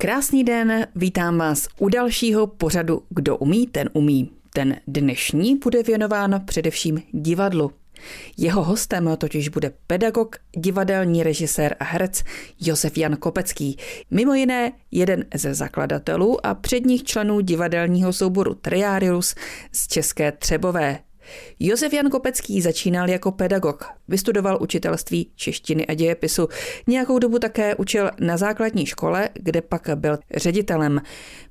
Krásný den, vítám vás u dalšího pořadu Kdo umí, ten umí. Ten dnešní bude věnován především divadlu. Jeho hostem totiž bude pedagog, divadelní režisér a herec Josef Jan Kopecký. Mimo jiné jeden ze zakladatelů a předních členů divadelního souboru Triarius z České Třebové. Josef Jan Kopecký začínal jako pedagog, vystudoval učitelství češtiny a dějepisu. Nějakou dobu také učil na základní škole, kde pak byl ředitelem.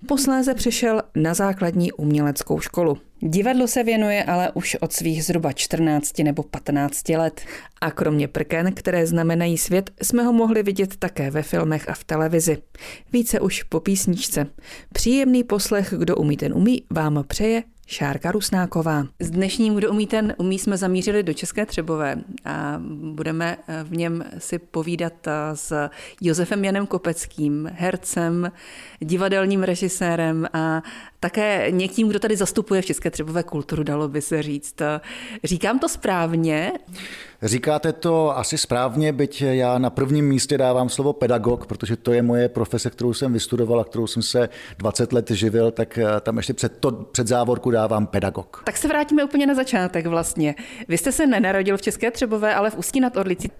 Posléze přešel na základní uměleckou školu. Divadlo se věnuje ale už od svých zhruba 14 nebo 15 let. A kromě prken, které znamenají svět, jsme ho mohli vidět také ve filmech a v televizi. Více už po písničce. Příjemný poslech, kdo umí, ten umí, vám přeje Šárka Rusnáková. S dnešním Kdo umí ten umí jsme zamířili do České Třebové a budeme eh, v něm si povídat eh, s Josefem Janem Kopeckým, hercem, divadelním režisérem a také někým, kdo tady zastupuje v České Třebové kulturu, dalo by se říct. Říkám to správně? Říkáte to asi správně, byť já na prvním místě dávám slovo pedagog, protože to je moje profese, kterou jsem vystudoval a kterou jsem se 20 let živil, tak eh, tam ještě před, to, před závorku dávám pedagog. Tak se vrátíme úplně na začátek vlastně. Vy jste se nenarodil v České Třebové, ale v Ústí nad Orlicí.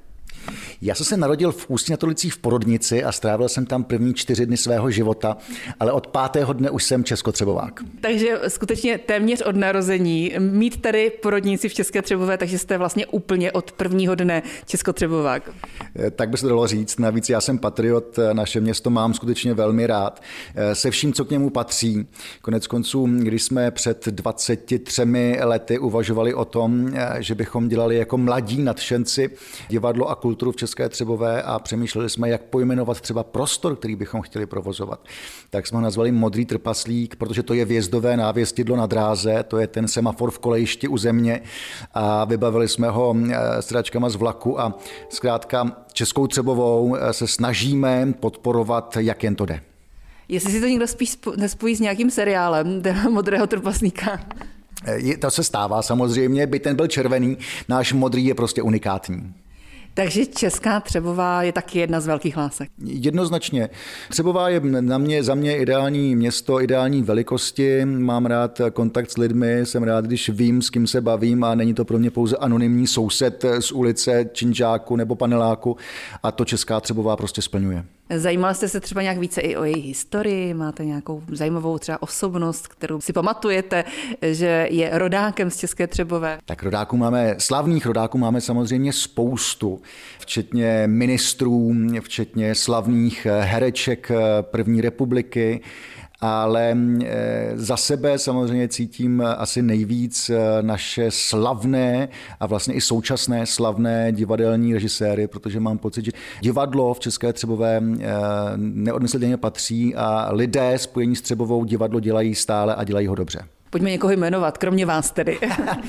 Já jsem se narodil v Ústí nad v Porodnici a strávil jsem tam první čtyři dny svého života, ale od pátého dne už jsem českotřebovák. Takže skutečně téměř od narození mít tady porodnici v České Třebové, takže jste vlastně úplně od prvního dne českotřebovák. Eh, tak by se dalo říct. Navíc já jsem patriot, eh, naše město mám skutečně velmi rád. Eh, se vším, co k němu patří. Konec konců, když jsme před 23 lety uvažovali o tom, že bychom dělali jako mladí nadšenci divadlo a kulturu v České Třebové a přemýšleli jsme, jak pojmenovat třeba prostor, který bychom chtěli provozovat. Tak jsme ho nazvali Modrý trpaslík, protože to je vjezdové návěstidlo na dráze, to je ten semafor v kolejišti u země a vybavili jsme ho stráčkama z vlaku a zkrátka Českou Třebovou eh, se snažíme podporovat, jak jen to jde. Jestli si to někdo spíš nespojí s nějakým seriálem Modrého trpaslíka. Eh, to se stává samozřejmě, by ten byl červený, náš modrý je prostě unikátní. Takže Česká Třebová je taky jedna z velkých lásek. Jednoznačně. Třebová je na mě, za mě ideální město, ideální velikosti. Mám rád kontakt s lidmi, jsem rád, když vím, s kým se bavím a není to pro mě pouze anonymní soused z ulice, činžáku nebo paneláku. A to Česká Třebová prostě splňuje. Zajímal jste se třeba nějak více i o její historii? Máte nějakou zajímavou třeba osobnost, kterou si pamatujete, že je rodákem z České Třebové? Tak rodáků máme, slavných rodáků máme samozřejmě spoustu, včetně ministrů, včetně slavných hereček první republiky ale eh, za sebe samozřejmě cítím asi nejvíc eh, naše slavné a vlastně i současné slavné divadelní režiséry, protože mám pocit, že divadlo v České Třebové eh, neodmyslitelně patří a lidé spojení s Třebovou divadlo dělají stále a dělají ho dobře. Pojďme někoho jmenovat, kromě vás tedy.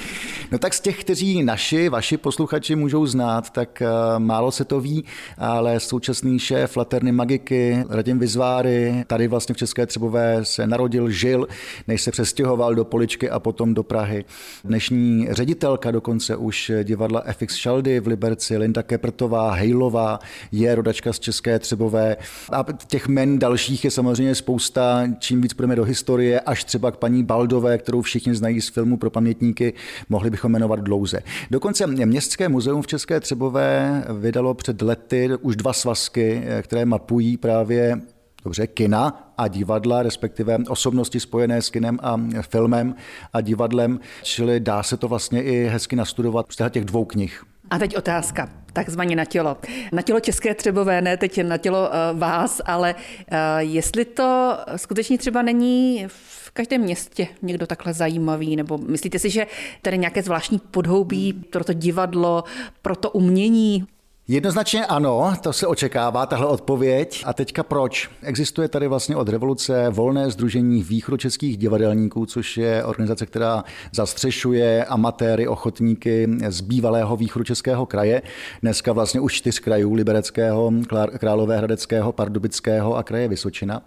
no tak z těch, kteří naši, vaši posluchači můžou znát, tak uh, málo se to ví, ale současný šéf Laterny Magiky, Radim Vizváry, tady vlastně v České Třebové se narodil, žil, než se přestěhoval do Poličky a potom do Prahy. Dnešní ředitelka dokonce už divadla FX Šaldy v Liberci, Linda Keprtová, Hejlová, je rodačka z České Třebové. A těch men dalších je samozřejmě spousta, čím víc půjdeme do historie, až třeba k paní Baldové, Havlové, kterou všichni znají z filmu pro pamětníky, mohli bychom jmenovat dlouze. Dokonce Městské muzeum v České Třebové vydalo před lety už dva svazky, které mapují právě dobře, kina a divadla, respektive osobnosti spojené s kinem a filmem a divadlem, čili dá se to vlastně i hezky nastudovat z těch dvou knih. A teď otázka, takzvaně na tělo. Na tělo České Třebové, ne teď na tělo uh, vás, ale uh, jestli to skutečně třeba není v každém městě někdo takhle zajímavý, nebo myslíte si, že tady nějaké zvláštní podhoubí pro to divadlo, pro to umění? Jednoznačně ano, to se očekává, tahle odpověď. A teďka proč? Existuje tady vlastně od revoluce volné združení východočeských divadelníků, což je organizace, která zastřešuje amatéry, ochotníky z bývalého východočeského kraje. Dneska vlastně už čtyř krajů, Libereckého, Královéhradeckého, Pardubického a kraje Vysočina.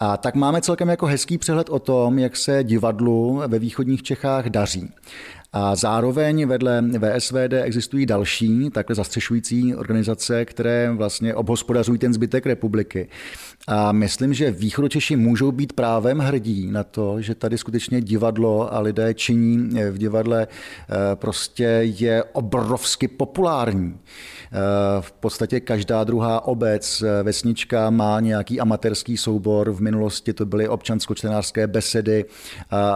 A tak máme celkem jako hezký přehled o tom, jak se divadlu ve východních Čechách daří. A zároveň vedle VSVD existují další takhle zastřešující organizace, které vlastně obhospodařují ten zbytek republiky. A myslím, že východočeši můžou být právem hrdí na to, že tady skutečně divadlo a lidé činí v divadle eh, prostě je obrovsky populární. Eh, v podstatě každá druhá obec, eh, vesnička má nějaký amatérský soubor. V minulosti to byly občansko-čtenářské besedy,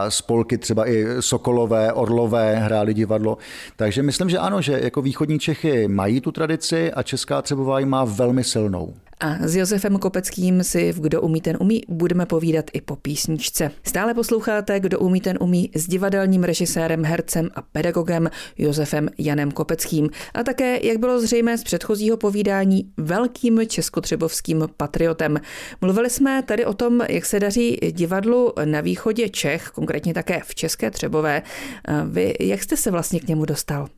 spolky třeba i Sokolové, Orlové hráli divadlo. Takže myslím, že ano, že jako východní Čechy mají tu tradici a Česká Třebová ji má velmi silnou. A s Josefem Kopeckým si v Kdo umí, ten umí budeme povídat i po písničce. Stále posloucháte Kdo umí, ten umí s divadelním režisérem, hercem a pedagogem Josefem Janem Kopeckým. A také, jak bylo zřejmé z předchozího povídání, velkým českotřebovským patriotem. Mluvili jsme tady o tom, jak se daří divadlu na východě Čech, konkrétně také v České Třebové. Vy, jak jste se vlastně k němu dostal?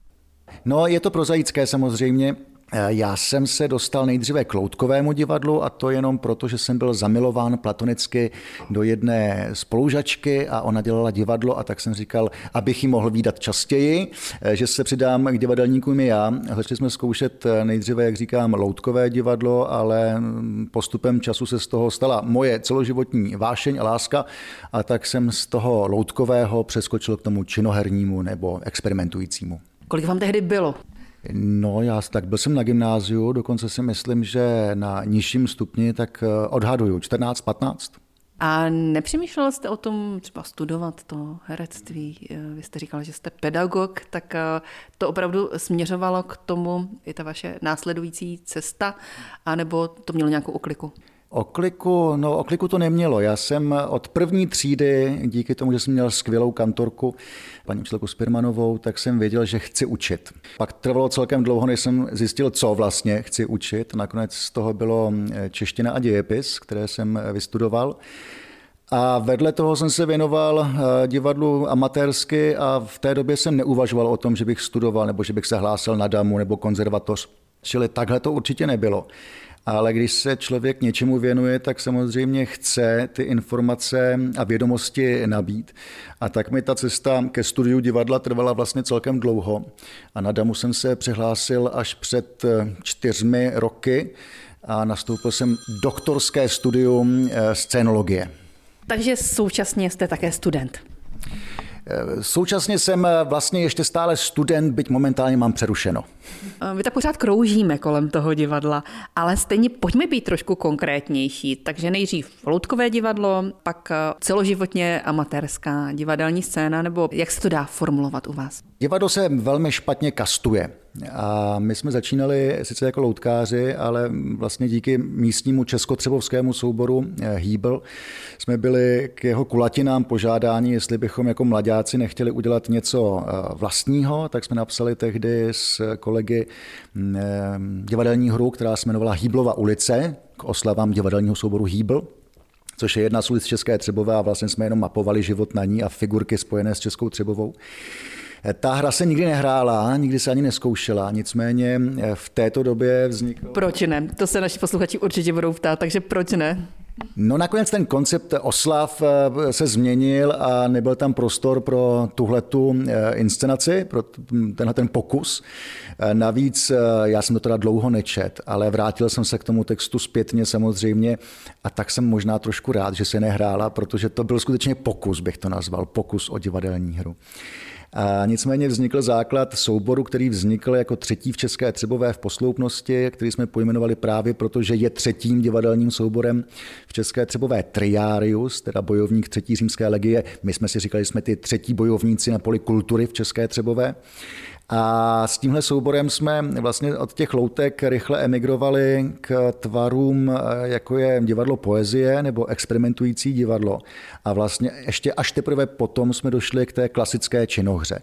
No, je to prozaické samozřejmě. Eh, já jsem se dostal nejdříve k Loutkovému divadlu a to jenom proto, že jsem byl zamilován platonicky do jedné spolužačky a ona dělala divadlo a tak jsem říkal, abych ji mohl výdat častěji, eh, že se přidám k divadelníkům i já. Začali jsme zkoušet eh, nejdříve, jak říkám, Loutkové divadlo, ale mm, postupem času se z toho stala moje celoživotní vášeň a láska a tak jsem z toho Loutkového přeskočil k tomu činohernímu nebo experimentujícímu. Kolik vám tehdy bylo? No, já tak byl jsem na gymnáziu, dokonce si myslím, že na nižším stupni, tak eh, odhaduju 14-15. A nepřemýšlel jste o tom třeba studovat to herectví? Eh, vy jste říkal, že jste pedagog, tak eh, to opravdu směřovalo k tomu, je ta vaše následující cesta, anebo to mělo nějakou okliku? O kliku, no o kliku to nemělo. Já jsem od první třídy, díky tomu, že jsem měl skvělou kantorku, paní učitelku Spirmanovou, tak jsem věděl, že chci učit. Pak trvalo celkem dlouho, než jsem zjistil, co vlastně chci učit. Nakonec z toho bylo eh, čeština a dějepis, které jsem vystudoval. A vedle toho jsem se věnoval eh, divadlu amatérsky a v té době jsem neuvažoval o tom, že bych studoval nebo že bych se hlásil na damu nebo konzervatoř. Čili takhle to určitě nebylo ale když se člověk něčemu věnuje, tak samozřejmě chce ty informace a vědomosti nabít. A tak mi ta cesta ke studiu divadla trvala vlastně celkem dlouho. A na Damu jsem se přihlásil až před eh, čtyřmi roky a nastoupil jsem doktorské studium eh, scénologie. Takže současně jste také student. Současně jsem eh, vlastně ještě stále student, byť momentálně mám přerušeno. Vy tak pořád kroužíme kolem toho divadla, ale stejně pojďme být trošku konkrétnější. Takže nejdřív loutkové divadlo, pak eh, celoživotně amatérská divadelní scéna, nebo jak se to dá formulovat u vás? Divadlo se velmi špatně kastuje. A my jsme začínali sice jako loutkáři, ale vlastně díky místnímu českotřebovskému souboru eh, Hýbl jsme byli k jeho kulatinám požádání, jestli bychom jako mladáci nechtěli udělat něco eh, vlastního, tak jsme napsali tehdy s kolegy mm, eh, divadelní hru, která se jmenovala Hýblova ulice, k oslavám divadelního souboru Hýbl což je jedna z ulic České Třebové a vlastně jsme jenom mapovali život na ní a figurky spojené s Českou Třebovou. Ta hra se nikdy nehrála, nikdy se ani neskoušela, nicméně eh, v této době vznikl... Proč ne? To se naši posluchači určitě budou ptát, takže proč ne? No nakonec ten koncept oslav eh, se změnil a nebyl tam prostor pro tuhletu eh, inscenaci, pro tenhle ten pokus. Navíc já jsem to teda dlouho nečet, ale vrátil jsem se k tomu textu zpětně samozřejmě a tak jsem možná trošku rád, že se nehrála, protože to byl skutečně pokus, bych to nazval, pokus o divadelní hru. A nicméně vznikl základ souboru, který vznikl jako třetí v České Třebové v posloupnosti, který jsme pojmenovali právě proto, že je třetím divadelním souborem v České Třebové Triarius, teda bojovník třetí římské legie. My jsme si říkali, že jsme ty třetí bojovníci na poli kultury v České Třebové. A s tímhle souborem jsme vlastně od těch loutek rychle emigrovali k tvarům, jako je divadlo poezie nebo experimentující divadlo. A vlastně ještě až teprve potom jsme došli k té klasické činohře.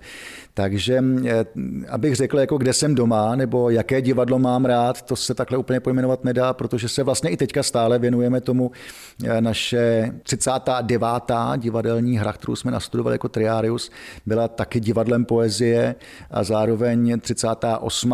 Takže eh, abych řekl, jako kde jsem doma, nebo jaké divadlo mám rád, to se takhle úplně pojmenovat nedá, protože se vlastně i teďka stále věnujeme tomu eh, naše 39. divadelní hra, kterou jsme nastudovali jako Triarius, byla taky divadlem poezie a zároveň 38.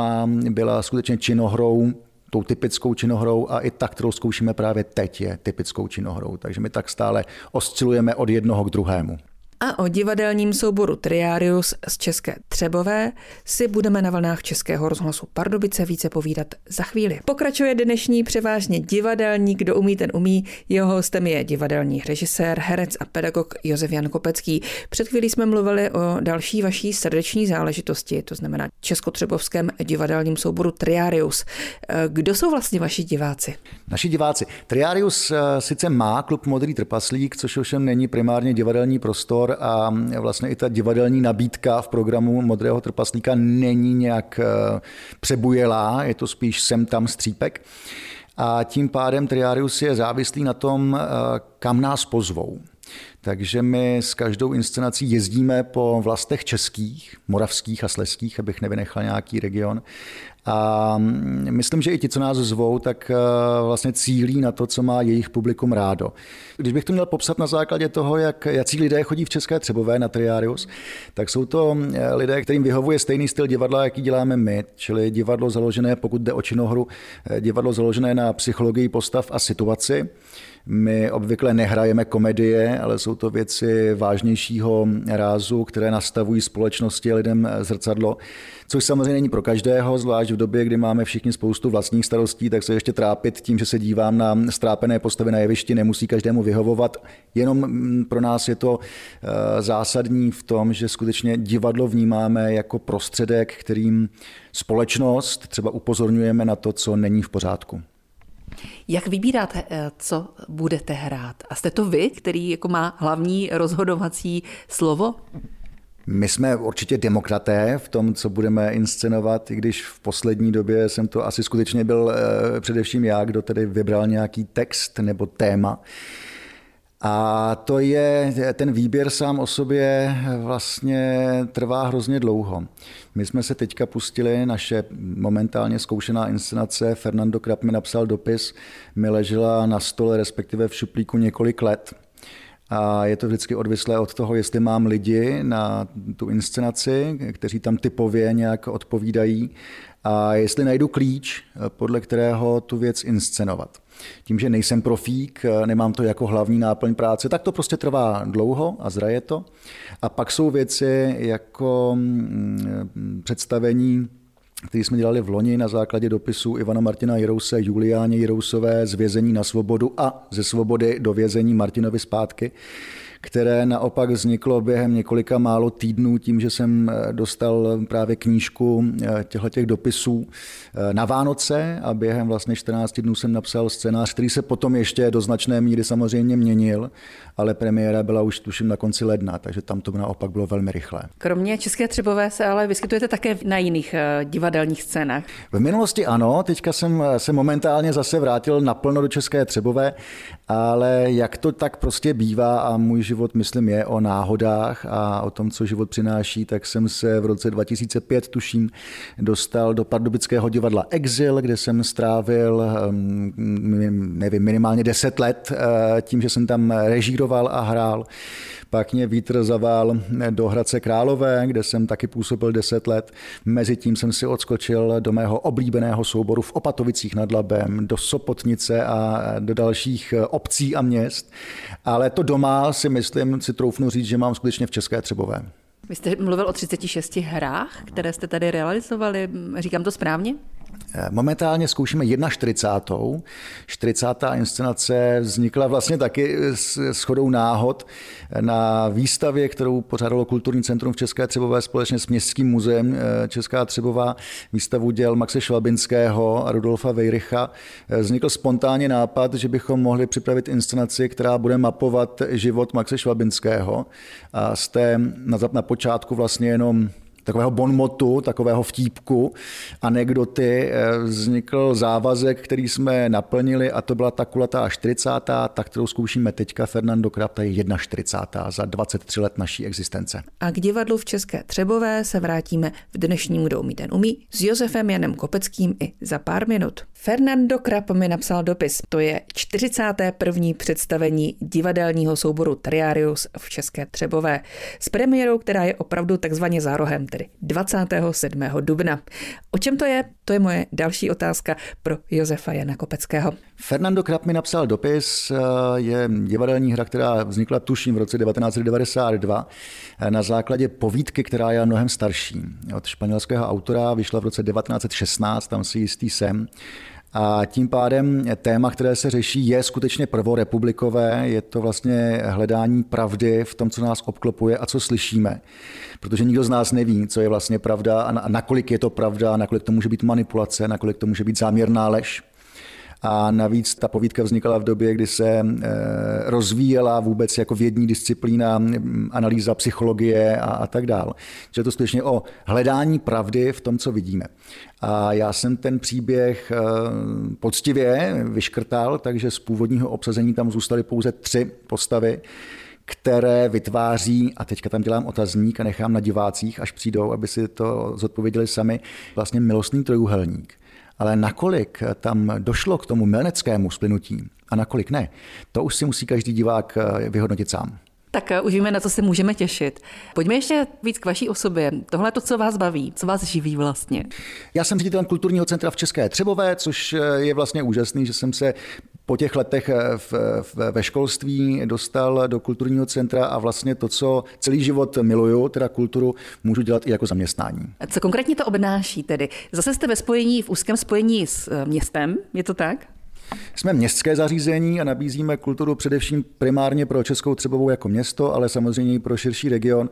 byla skutečně činohrou tou typickou činohrou a i ta, kterou zkoušíme právě teď, je typickou činohrou. Takže my tak stále oscilujeme od jednoho k druhému. A o divadelním souboru Triarius z České Třebové si budeme na vlnách Českého rozhlasu Pardubice více povídat za chvíli. Pokračuje dnešní převážně divadelník, kdo umí, ten umí. Jeho hostem je divadelní režisér, herec a pedagog Josef Jan Kopecký. Před chvílí jsme mluvili o další vaší srdeční záležitosti, to znamená Českotřebovském divadelním souboru Triarius. Kdo jsou vlastně vaši diváci? Naši diváci. Triarius eh, sice má klub Modrý trpaslík, což ovšem není primárně divadelní prostor a vlastně i ta divadelní nabídka v programu Modrého trpaslíka není nějak eh, přebujelá, je to spíš sem tam střípek. A tím pádem Triarius je závislý na tom, eh, kam nás pozvou. Takže my s každou inscenací jezdíme po vlastech českých, moravských a sleských, abych nevynechal nějaký region. A myslím, že i ti, co nás zvou, tak eh, vlastně cílí na to, co má jejich publikum rádo. Když bych to měl popsat na základě toho, jak jaký lidé chodí v České Třebové na Triarius, tak jsou to eh, lidé, kterým vyhovuje stejný styl divadla, jaký děláme my, čili divadlo založené, pokud jde o činohru, eh, divadlo založené na psychologii postav a situaci. My obvykle nehrajeme komedie, ale jsou to věci vážnějšího rázu, které nastavují společnosti lidem zrcadlo, což samozřejmě není pro každého, zvlášť v době, kdy máme všichni spoustu vlastních starostí, tak se ještě trápit tím, že se dívám na strápené postavy na jevišti, nemusí každému vyhovovat. Jenom mm, pro nás je to eh, zásadní v tom, že skutečně divadlo vnímáme jako prostředek, kterým společnost třeba upozorňujeme na to, co není v pořádku. Jak vybíráte, eh, co budete hrát? A jste to vy, který jako má hlavní rozhodovací slovo? My jsme určitě demokraté v tom, co budeme inscenovat, i když v poslední době jsem to asi skutečně byl eh, především já, kdo tedy vybral nějaký text nebo téma. A to je, ten výběr sám o sobě vlastně trvá hrozně dlouho. My jsme se teďka pustili, naše momentálně zkoušená inscenace, Fernando Krab mi napsal dopis, mi ležela na stole, respektive v šuplíku několik let. A je to vždycky odvislé od toho, jestli mám lidi na tu inscenaci, kteří tam typově nějak odpovídají a jestli najdu klíč, podle kterého tu věc inscenovat. Tím, že nejsem profík, nemám to jako hlavní náplň práce, tak to prostě trvá dlouho a zraje to. A pak jsou věci jako mm, představení který jsme dělali v loni na základě dopisu Ivana Martina Jirouse, Juliáně Jirousové z vězení na svobodu a ze svobody do vězení Martinovi zpátky které naopak vzniklo během několika málo týdnů tím, že jsem eh, dostal právě knížku eh, těchto těch dopisů eh, na Vánoce a během vlastně 14 dnů jsem napsal scénář, který se potom ještě do značné míry samozřejmě měnil, ale premiéra byla už tuším na konci ledna, takže tam to naopak bylo velmi rychlé. Kromě České Třebové se ale vyskytujete také na jiných divadelních scénách. V minulosti ano, teďka jsem se momentálně zase vrátil naplno do České Třebové, ale jak to tak prostě bývá a můj život, myslím, je o náhodách a o tom, co život přináší, tak jsem se v roce 2005, tuším, dostal do pardubického divadla Exil, kde jsem strávil, ehm, nevím, minimálně 10 let eh, tím, že jsem tam režíroval a hrál. Pak mě vítr zavál do Hradce Králové, kde jsem taky působil 10 let. Mezitím jsem si odskočil do mého oblíbeného souboru v Opatovicích nad Labem, do Sopotnice a do dalších obcí a měst. Ale to doma si myslím, si troufnu říct, že mám skutečně v České Třebové. Vy jste mluvil o 36 hrách, které jste tady realizovali. Říkám to správně? Momentálně zkoušíme 41. 40. inscenace vznikla vlastně taky s shodou náhod na výstavě, kterou pořádalo Kulturní centrum v České Třebové společně s Městským muzeem eh, Česká Třebová, výstavu děl Maxe Švabinského a Rudolfa Vejrycha. Eh, vznikl spontánně nápad, že bychom mohli připravit inscenaci, která bude mapovat život Maxe Švabinského. A jste na, na počátku vlastně jenom takového bonmotu, takového vtípku, anekdoty, eh, vznikl závazek, který jsme naplnili a to byla ta kulatá 40. ta, kterou zkoušíme teďka, Fernando Krab, ta je 41. za 23 let naší existence. A k divadlu v České Třebové se vrátíme v dnešním Kdo umí, ten umí s Josefem Janem Kopeckým i za pár minut. Fernando Krab mi napsal dopis. To je 41. představení divadelního souboru Triarius v České Třebové s premiérou, která je opravdu takzvaně zárohem, tedy 27. dubna. O čem to je? To je moje další otázka pro Josefa Jana Kopeckého. Fernando Krab mi napsal dopis, eh, je divadelní hra, která vznikla tuším v roce 1992 eh, na základě povídky, která je mnohem starší. Od španělského autora vyšla v roce 1916, tam si jistý jsem. A tím pádem téma, které se řeší, je skutečně prvorepublikové. Je to vlastně hledání pravdy v tom, co nás obklopuje a co slyšíme. Protože nikdo z nás neví, co je vlastně pravda a nakolik je to pravda, nakolik to může být manipulace, nakolik to může být záměrná lež. A navíc ta povídka vznikala v době, kdy se eh, rozvíjela vůbec jako vědní disciplína, analýza psychologie a, a tak dál. Že to skutečně o hledání pravdy v tom, co vidíme. A já jsem ten příběh eh, poctivě vyškrtal, takže z původního obsazení tam zůstaly pouze tři postavy které vytváří, a teďka tam dělám otazník a nechám na divácích, až přijdou, aby si to zodpověděli sami, vlastně milostný trojuhelník. Ale nakolik tam došlo k tomu milneckému splynutí a nakolik ne, to už si musí každý divák eh, vyhodnotit sám. Tak eh, už víme, na co se můžeme těšit. Pojďme ještě víc k vaší osobě. Tohle je to, co vás baví, co vás živí vlastně. Já jsem ředitelem kulturního centra v České Třebové, což eh, je vlastně úžasný, že jsem se po těch letech v, v, ve školství dostal do kulturního centra a vlastně to, co celý život miluju, teda kulturu, můžu dělat i jako zaměstnání. Co konkrétně to obnáší tedy? Zase jste ve spojení, v úzkém spojení s městem, je to tak? Jsme městské zařízení a nabízíme kulturu především primárně pro Českou Třebovou jako město, ale samozřejmě i pro širší region.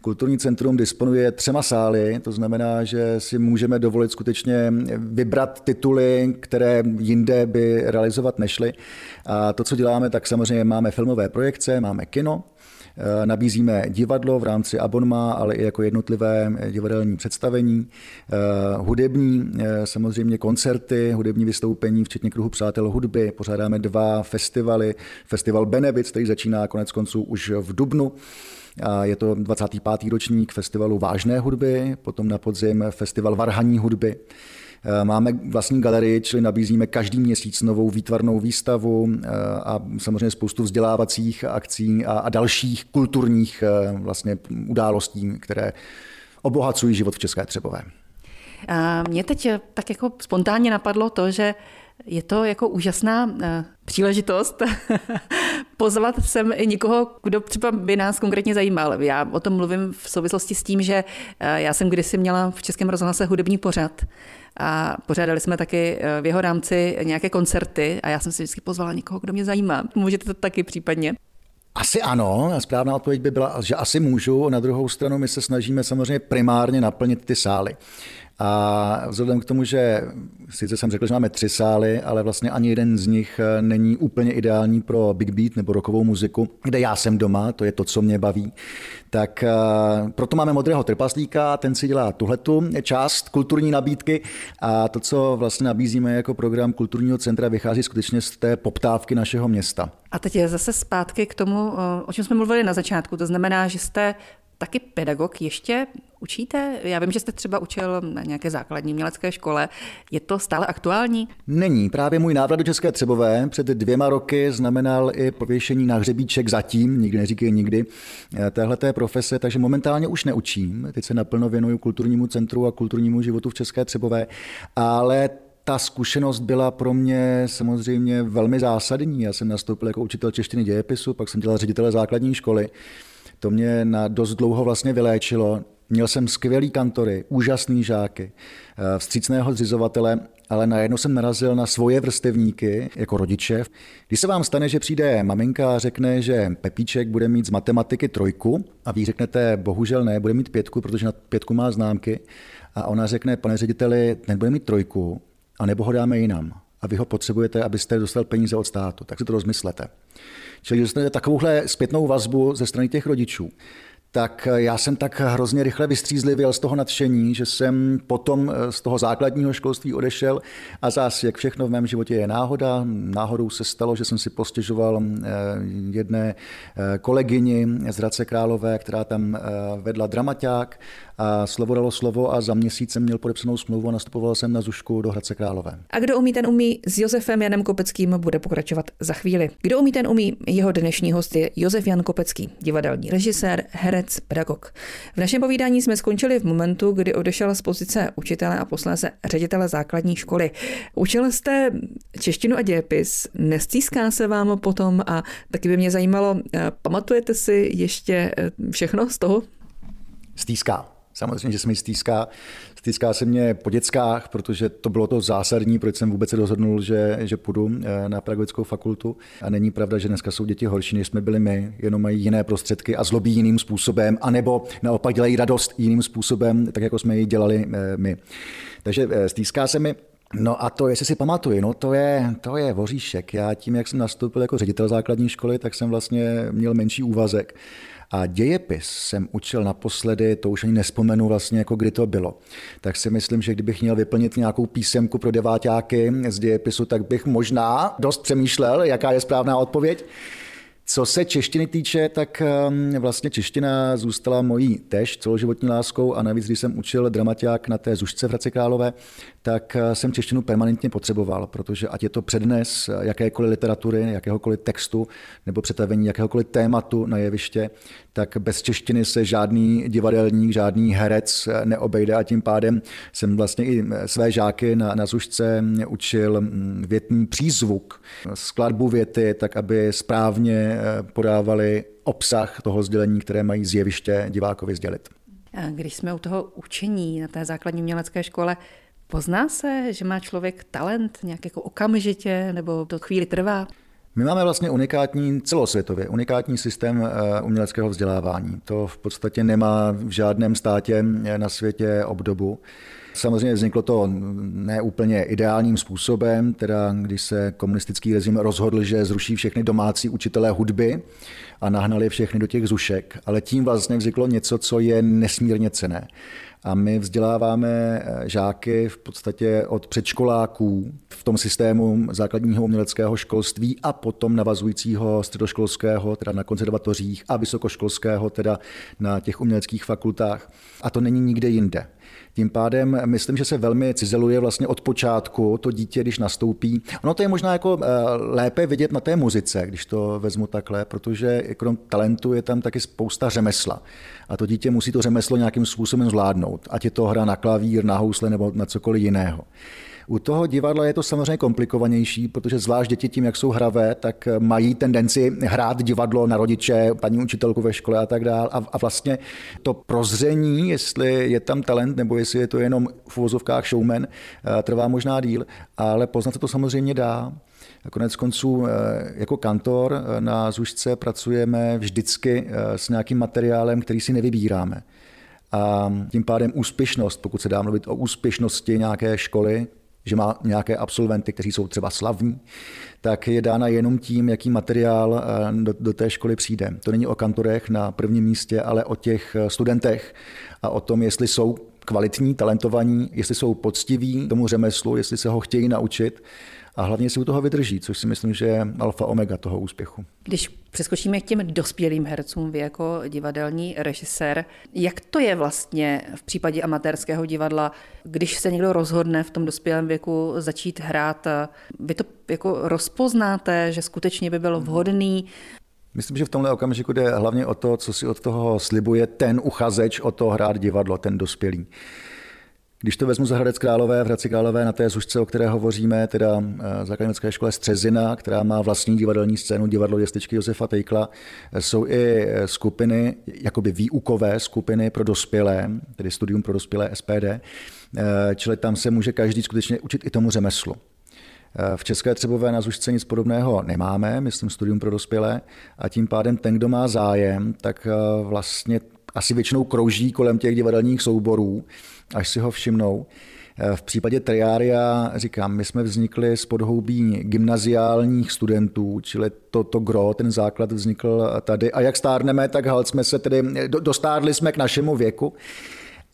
Kulturní centrum disponuje třema sály, to znamená, že si můžeme dovolit skutečně vybrat tituly, které jinde by realizovat nešly. A to, co děláme, tak samozřejmě máme filmové projekce, máme kino, nabízíme divadlo v rámci abonma, ale i jako jednotlivé divadelní představení, eh, hudební, eh, samozřejmě koncerty, hudební vystoupení, včetně kruhu Přátel hudby. Pořádáme dva festivaly. Festival Benevic, který začíná konec konců už v Dubnu. A je to 25. ročník festivalu vážné hudby, potom na podzim festival varhaní hudby. Eh, máme vlastní galerii, čili nabízíme každý měsíc novou výtvarnou výstavu eh, a samozřejmě spoustu vzdělávacích akcí a dalších kulturních eh, vlastně událostí, které obohacují život v České Třebové. Mě teď tak jako spontánně napadlo to, že je to jako úžasná příležitost pozvat sem i někoho, kdo třeba by nás konkrétně zajímal. Já o tom mluvím v souvislosti s tím, že já jsem kdysi měla v Českém rozhlase hudební pořad a pořádali jsme taky eh, v jeho rámci nějaké koncerty a já jsem si vždycky pozvala někoho, kdo mě zajímá. Můžete to taky případně? Asi ano, a správná odpověď by byla, že asi můžu. Na druhou stranu my se snažíme samozřejmě primárně naplnit ty sály. A vzhledem k tomu, že sice jsem řekl, že máme tři sály, ale vlastně ani jeden z nich eh, není úplně ideální pro big beat nebo rokovou muziku, kde já jsem doma, to je to, co mě baví, tak eh, proto máme modrého trpaslíka, ten si dělá tuhletu část kulturní nabídky a to, co vlastně nabízíme jako program kulturního centra, vychází skutečně z té poptávky našeho města. A teď je zase zpátky k tomu, o čem jsme mluvili na začátku. To znamená, že jste taky pedagog ještě učíte? Já vím, že jste třeba učil na nějaké základní mělecké škole. Je to stále aktuální? Není. Právě můj návrat do České Třebové před dvěma roky znamenal i pověšení na hřebíček zatím, nikdy neříkej nikdy, eh, téhle té profese, takže momentálně už neučím. Teď se naplno věnuju kulturnímu centru a kulturnímu životu v České Třebové, ale ta zkušenost byla pro mě samozřejmě velmi zásadní. Já jsem nastoupil jako učitel češtiny dějepisu, pak jsem dělal ředitele základní školy. To mě na dost dlouho vlastně vyléčilo. Měl jsem skvělý kantory, úžasný žáky, eh, vstřícného zřizovatele, ale najednou jsem narazil na svoje vrstevníky jako rodiče. Když se vám stane, že přijde maminka a řekne, že Pepíček bude mít z matematiky trojku a vy řeknete, bohužel ne, bude mít pětku, protože na pětku má známky, a ona řekne, pane řediteli, ten bude mít trojku, a nebo ho dáme jinam. A vy ho potřebujete, abyste dostal peníze od státu. Tak si to rozmyslete. Čili dostanete takovouhle zpětnou vazbu ze strany těch rodičů tak já jsem tak hrozně rychle vystřízlivěl z toho nadšení, že jsem potom eh, z toho základního školství odešel a zase, jak všechno v mém životě je náhoda, náhodou se stalo, že jsem si postěžoval eh, jedné eh, kolegyni z Hradce Králové, která tam vedla dramaťák a slovo dalo slovo a za měsíc jsem měl podepsanou smlouvu a nastupoval jsem na Zušku do Hradce Králové. A kdo umí, ten umí s Josefem Janem Kopeckým bude pokračovat za chvíli. Kdo umí, ten umí. Jeho dnešní host je Josef Jan Kopecký, divadelní režisér, herec, pedagog. V našem povídání jsme skončili v momentu, kdy odešel z pozice učitele a posléze ředitele základní školy. Učil jste češtinu a dějepis, nestýská se vám potom a taky by mě zajímalo, eh, pamatujete si ještě eh, všechno z toho? Stýská. Samozřejmě, že se mi stýská. Stýská se mě po dětskách, protože to bylo to zásadní, proč jsem vůbec se rozhodnul, že, že půjdu eh, na pedagogickou fakultu. A není pravda, že dneska jsou děti horší, než jsme byli my, jenom mají jiné prostředky a zlobí jiným způsobem, anebo naopak dělají radost jiným způsobem, tak jako jsme ji dělali eh, my. Takže eh, stýská se mi No a to, jestli si pamatuju, no to je, to je voříšek. Já tím, jak jsem nastoupil jako ředitel základní školy, tak jsem vlastně měl menší úvazek. A dějepis jsem učil naposledy, to už ani nespomenu vlastně, jako kdy to bylo. Tak si myslím, že kdybych měl vyplnit nějakou písemku pro deváťáky z dějepisu, tak bych možná dost přemýšlel, jaká je správná odpověď. Co se češtiny týče, tak um, vlastně čeština zůstala mojí tež celoživotní láskou a navíc, když jsem učil dramaťák na té Zušce v Hradci Králové, tak uh, jsem češtinu permanentně potřeboval, protože ať je to přednes jakékoliv literatury, jakéhokoliv textu nebo přetavení jakéhokoliv tématu na jeviště, tak bez češtiny se žádný divadelník, žádný herec neobejde a tím pádem jsem vlastně i své žáky na, na Zušce učil mm, větný přízvuk, skladbu věty, tak aby správně Eh, podávali obsah toho sdělení, které mají z jeviště divákovi sdělit. Když jsme u toho učení na té základní umělecké škole, pozná se, že má člověk talent nějak jako okamžitě nebo to chvíli trvá? My máme vlastně unikátní celosvětově, unikátní systém eh, uměleckého vzdělávání. To v podstatě nemá v žádném státě na světě obdobu. Samozřejmě vzniklo to neúplně ideálním způsobem, teda když se komunistický režim rozhodl, že zruší všechny domácí učitelé hudby a nahnali všechny do těch zušek, ale tím vlastně vzniklo něco, co je nesmírně cené. A my vzděláváme eh, žáky v podstatě od předškoláků v tom systému základního uměleckého školství a potom navazujícího středoškolského, teda na konzervatořích a vysokoškolského, teda na těch uměleckých fakultách. A to není nikde jinde. Tím pádem myslím, že se velmi cizeluje vlastně od počátku to dítě, když nastoupí. Ono to je možná jako eh, lépe vidět na té muzice, když to vezmu takhle, protože krom talentu je tam taky spousta řemesla. A to dítě musí to řemeslo nějakým způsobem zvládnout, ať je to hra na klavír, na housle nebo na cokoliv jiného. U toho divadla je to samozřejmě komplikovanější, protože zvlášť děti tím, jak jsou hravé, tak mají tendenci hrát divadlo na rodiče, paní učitelku ve škole a tak dále. A vlastně to prozření, jestli je tam talent nebo jestli je to jenom v uvozovkách showman, eh, trvá možná díl, ale poznat se to samozřejmě dá. Konec konců eh, jako kantor eh, na Zušce pracujeme vždycky s nějakým materiálem, který si nevybíráme. A tím pádem úspěšnost, pokud se dá mluvit o úspěšnosti nějaké školy, že má nějaké absolventy, kteří jsou třeba slavní, tak je dána jenom tím, jaký materiál eh, do, do té školy přijde. To není o kantorech na prvním místě, ale o těch eh, studentech a o tom, jestli jsou kvalitní, talentovaní, jestli jsou poctiví tomu řemeslu, jestli se ho chtějí naučit a hlavně si u toho vydrží, což si myslím, že je alfa omega toho úspěchu. Když přeskočíme k těm dospělým hercům, vy jako divadelní režisér, jak to je vlastně v případě amatérského divadla, když se někdo rozhodne v tom dospělém věku začít hrát, vy to jako rozpoznáte, že skutečně by byl vhodný? Myslím, že v tomhle okamžiku jde hlavně o to, co si od toho slibuje ten uchazeč o to hrát divadlo, ten dospělý. Když to vezmu za Hradec Králové, v Hradci Králové na té zušce, o které hovoříme, teda eh, základnické škole Střezina, která má vlastní divadelní scénu, divadlo Jestičky Josefa Tejkla, jsou i eh, skupiny, jakoby výukové skupiny pro dospělé, tedy studium pro dospělé SPD, eh, čili tam se může každý skutečně učit i tomu řemeslu. V České Třebové na Zušce nic podobného nemáme, myslím studium pro dospělé, a tím pádem ten, kdo má zájem, tak vlastně asi většinou krouží kolem těch divadelních souborů, až si ho všimnou. V případě Triária, říkám, my jsme vznikli z podhoubí gymnaziálních studentů, čili to, to gro, ten základ vznikl tady. A jak stárneme, tak halt jsme se tedy, dostárli jsme k našemu věku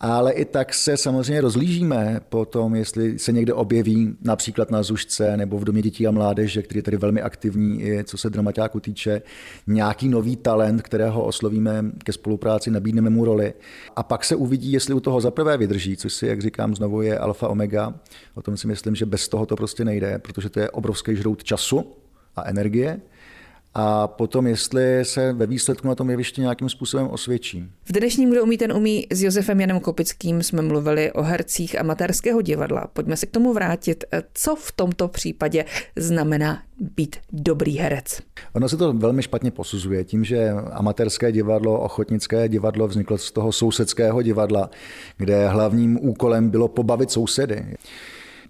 ale i tak se samozřejmě rozlížíme po tom, jestli se někde objeví například na Zušce nebo v Domě dětí a mládeže, který je tady velmi aktivní, i co se dramaťáku týče, nějaký nový talent, kterého oslovíme ke spolupráci, nabídneme mu roli. A pak se uvidí, jestli u toho zaprvé vydrží, což si, jak říkám, znovu je alfa omega. O tom si myslím, že bez toho to prostě nejde, protože to je obrovský žrout času a energie a potom, jestli se ve výsledku na tom jevišti nějakým způsobem osvědčí. V dnešním Kdo umí, ten umí s Josefem Janem Kopickým jsme mluvili o hercích amatérského divadla. Pojďme se k tomu vrátit. Co v tomto případě znamená být dobrý herec? Ono se to velmi špatně posuzuje tím, že amatérské divadlo, ochotnické divadlo vzniklo z toho sousedského divadla, kde hlavním úkolem bylo pobavit sousedy.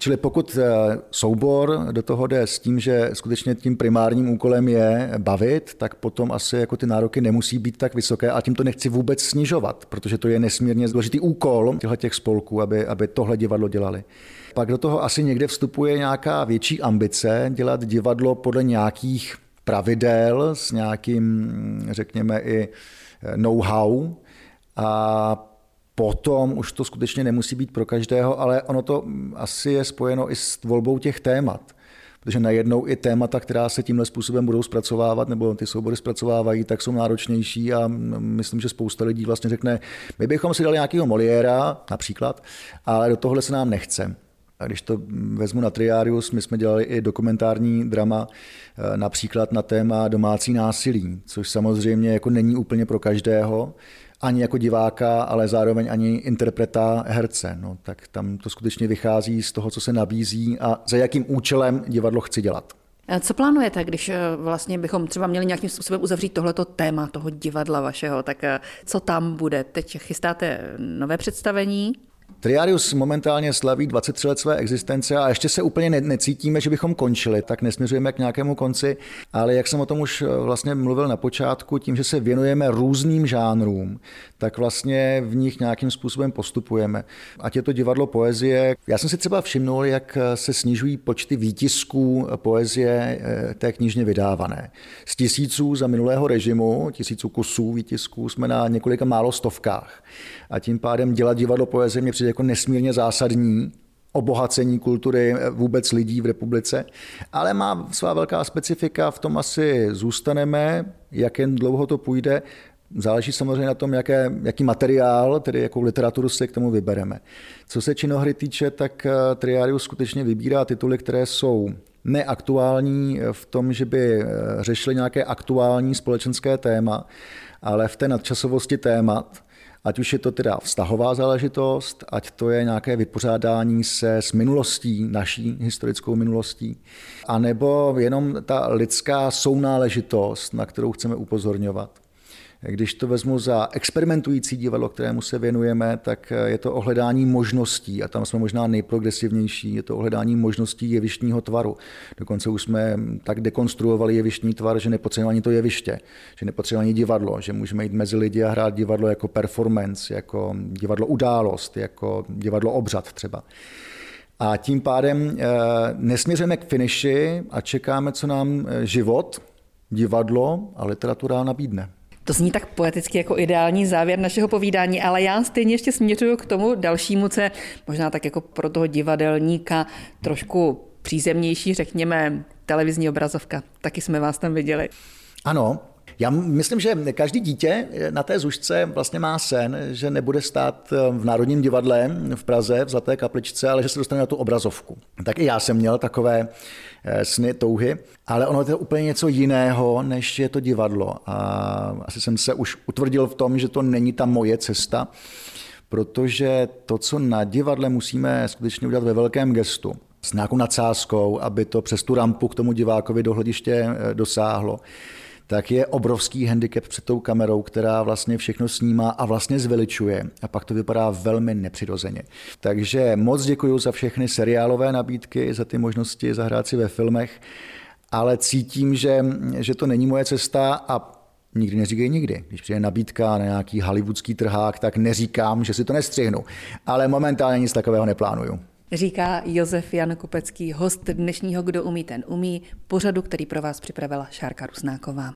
Čili pokud eh, soubor do toho jde s tím, že skutečně tím primárním úkolem je bavit, tak potom asi jako ty nároky nemusí být tak vysoké a tím to nechci vůbec snižovat, protože to je nesmírně důležitý úkol těchto těch spolků, aby, aby tohle divadlo dělali. Pak do toho asi někde vstupuje nějaká větší ambice dělat divadlo podle nějakých pravidel s nějakým, řekněme, i know-how a potom už to skutečně nemusí být pro každého, ale ono to asi je spojeno i s volbou těch témat. Protože najednou i témata, která se tímhle způsobem budou zpracovávat, nebo ty soubory zpracovávají, tak jsou náročnější a myslím, že spousta lidí vlastně řekne, my bychom si dali nějakého Moliéra například, ale do tohle se nám nechce. A když to vezmu na Triarius, my jsme dělali i dokumentární drama eh, například na téma domácí násilí, což samozřejmě jako není úplně pro každého, ani jako diváka, ale zároveň ani interpreta herce. No, tak tam to skutečně vychází z toho, co se nabízí a za jakým účelem divadlo chci dělat. Co plánujete, když eh, vlastně bychom třeba měli nějakým způsobem uzavřít tohleto téma toho divadla vašeho, tak eh, co tam bude? Teď chystáte nové představení? Triarius momentálně slaví 23 let své existence a ještě se úplně ne- necítíme, že bychom končili, tak nesměřujeme k nějakému konci, ale jak jsem o tom už eh, vlastně mluvil na počátku, tím, že se věnujeme různým žánrům, tak vlastně v nich nějakým způsobem postupujeme. Ať je to divadlo poezie, já jsem si třeba všimnul, jak eh, se snižují počty výtisků poezie eh, té knižně vydávané. Z tisíců za minulého režimu, tisíců kusů výtisků, jsme na několika málo stovkách. A tím pádem dělat divadlo poezie mě přijde jako nesmírně zásadní obohacení kultury vůbec lidí v republice, ale má svá velká specifika, v tom asi zůstaneme, jak jen dlouho to půjde, Záleží samozřejmě na tom, jaké, jaký materiál, tedy jakou literaturu se k tomu vybereme. Co se činohry týče, tak eh, Triarius skutečně vybírá tituly, které jsou neaktuální v tom, že by eh, řešili nějaké aktuální společenské téma, ale v té nadčasovosti témat, Ať už je to teda vztahová záležitost, ať to je nějaké vypořádání se s minulostí, naší historickou minulostí, anebo jenom ta lidská sounáležitost, na kterou chceme upozorňovat. Když to vezmu za experimentující divadlo, kterému se věnujeme, tak je to ohledání možností a tam jsme možná nejprogresivnější, je to ohledání možností jevištního tvaru. Dokonce už jsme tak dekonstruovali jevištní tvar, že nepotřebujeme ani to jeviště, že nepotřebujeme ani divadlo, že můžeme jít mezi lidi a hrát divadlo jako performance, jako divadlo událost, jako divadlo obřad třeba. A tím pádem eh, nesměřujeme k finiši a čekáme, co nám eh, život, divadlo a literatura nabídne. To zní tak poeticky jako ideální závěr našeho povídání, ale já stejně ještě směřuju k tomu dalšímu, co je možná tak jako pro toho divadelníka trošku přízemnější, řekněme, televizní obrazovka. Taky jsme vás tam viděli. Ano, já myslím, že každý dítě na té zušce vlastně má sen, že nebude stát v Národním divadle v Praze, v Zlaté kapličce, ale že se dostane na tu obrazovku. Tak i já jsem měl takové eh, sny, touhy, ale ono je to úplně něco jiného, než je to divadlo. A asi jsem se už utvrdil v tom, že to není ta moje cesta, protože to, co na divadle musíme skutečně udělat ve velkém gestu, s nějakou nadsázkou, aby to přes tu rampu k tomu divákovi do hlediště eh, dosáhlo, tak je obrovský handicap před tou kamerou, která vlastně všechno snímá a vlastně zveličuje. A pak to vypadá velmi nepřirozeně. Takže moc děkuji za všechny seriálové nabídky, za ty možnosti zahrát si ve filmech, ale cítím, že, že to není moje cesta a nikdy neříkej nikdy. Když přijde nabídka na nějaký hollywoodský trhák, tak neříkám, že si to nestřihnu. Ale momentálně nic takového neplánuju. Říká Josef Jan Kopecký, host dnešního Kdo umí, ten umí, pořadu, který pro vás připravila Šárka Rusnáková.